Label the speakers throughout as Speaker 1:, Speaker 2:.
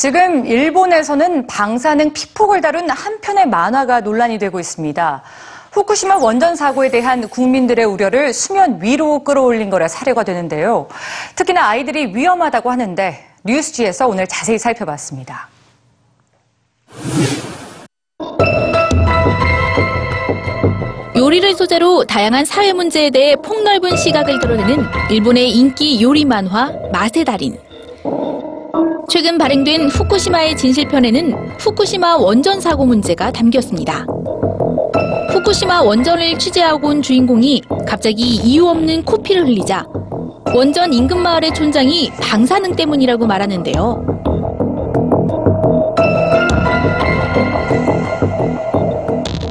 Speaker 1: 지금 일본에서는 방사능 피폭을 다룬 한 편의 만화가 논란이 되고 있습니다. 후쿠시마 원전 사고에 대한 국민들의 우려를 수면 위로 끌어올린 거라 사례가 되는데요. 특히나 아이들이 위험하다고 하는데 뉴스지에서 오늘 자세히 살펴봤습니다.
Speaker 2: 요리를 소재로 다양한 사회 문제에 대해 폭넓은 시각을 드러내는 일본의 인기 요리 만화 맛의 달인. 최근 발행된 후쿠시마의 진실편에는 후쿠시마 원전 사고 문제가 담겼습니다. 후쿠시마 원전을 취재하고 온 주인공이 갑자기 이유 없는 코피를 흘리자 원전 인근 마을의 촌장이 방사능 때문이라고 말하는데요.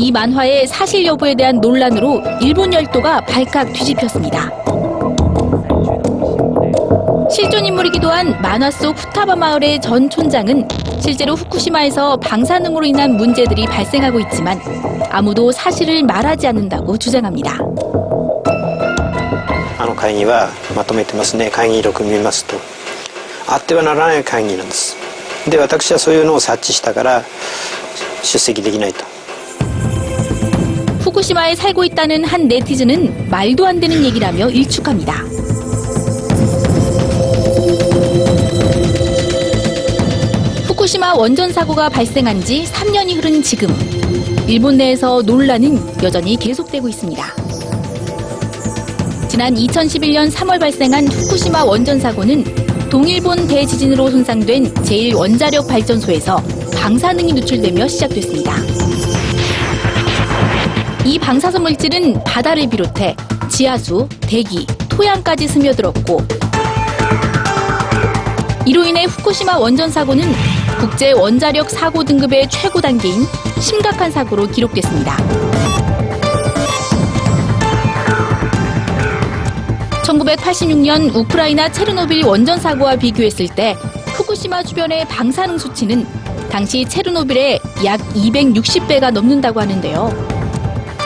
Speaker 2: 이 만화의 사실 여부에 대한 논란으로 일본 열도가 발칵 뒤집혔습니다. 실존 인물이기도 한 만화 속 후타바 마을의 전 촌장은 실제로 후쿠시마에서 방사능으로 인한 문제들이 발생하고 있지만 아무도 사실을 말하지 않는다고 주장합니다.
Speaker 3: あの会議はまとめてますね会議録見ますとあってはならない会議なんですで私はそういうのを察知したから出席できないと
Speaker 2: 후쿠시마에 살고 있다는 한 네티즌은 말도 안 되는 얘기라며 일축합니다. 후쿠시마 원전 사고가 발생한 지 3년이 흐른 지금 일본 내에서 논란은 여전히 계속되고 있습니다. 지난 2011년 3월 발생한 후쿠시마 원전 사고는 동일본 대지진으로 손상된 제1원자력 발전소에서 방사능이 누출되며 시작됐습니다. 이 방사선 물질은 바다를 비롯해 지하수, 대기, 토양까지 스며들었고 이로 인해 후쿠시마 원전 사고는 국제 원자력 사고 등급의 최고 단계인 심각한 사고로 기록됐습니다. 1986년 우크라이나 체르노빌 원전 사고와 비교했을 때 후쿠시마 주변의 방사능 수치는 당시 체르노빌의 약 260배가 넘는다고 하는데요.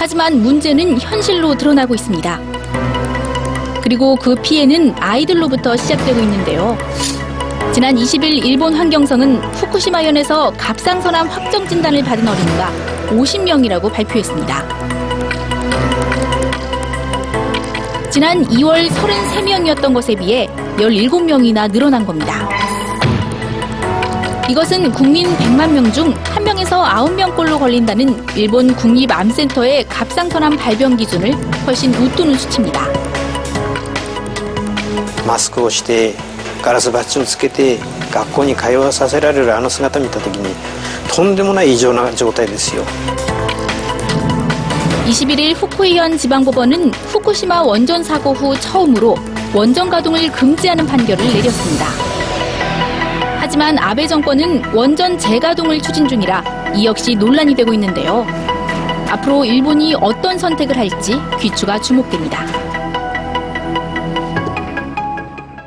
Speaker 2: 하지만 문제는 현실로 드러나고 있습니다. 그리고 그 피해는 아이들로부터 시작되고 있는데요. 지난 20일 일본 환경성은 후쿠시마현에서 갑상선암 확정 진단을 받은 어린이가 50명이라고 발표했습니다. 지난 2월 33명이었던 것에 비해 17명이나 늘어난 겁니다. 이것은 국민 100만 명 중 1명에서 9명꼴로 걸린다는 일본 국립암센터의 갑상선암 발병 기준을 훨씬 웃도는 수치입니다.
Speaker 3: マスクをしてガラスバッジをつけて学校に通わさせられるあの姿見た時にとんでもない異常な状態ですよ
Speaker 2: 21일 후쿠이현 지방법원은 후쿠시마 원전 사고 후 처음으로 원전 가동을 금지하는 판결을 내렸습니다. 하지만 아베 정권은 원전 재가동을 추진 중이라 이 역시 논란이 되고 있는데요. 앞으로 일본이 어떤 선택을 할지 귀추가 주목됩니다.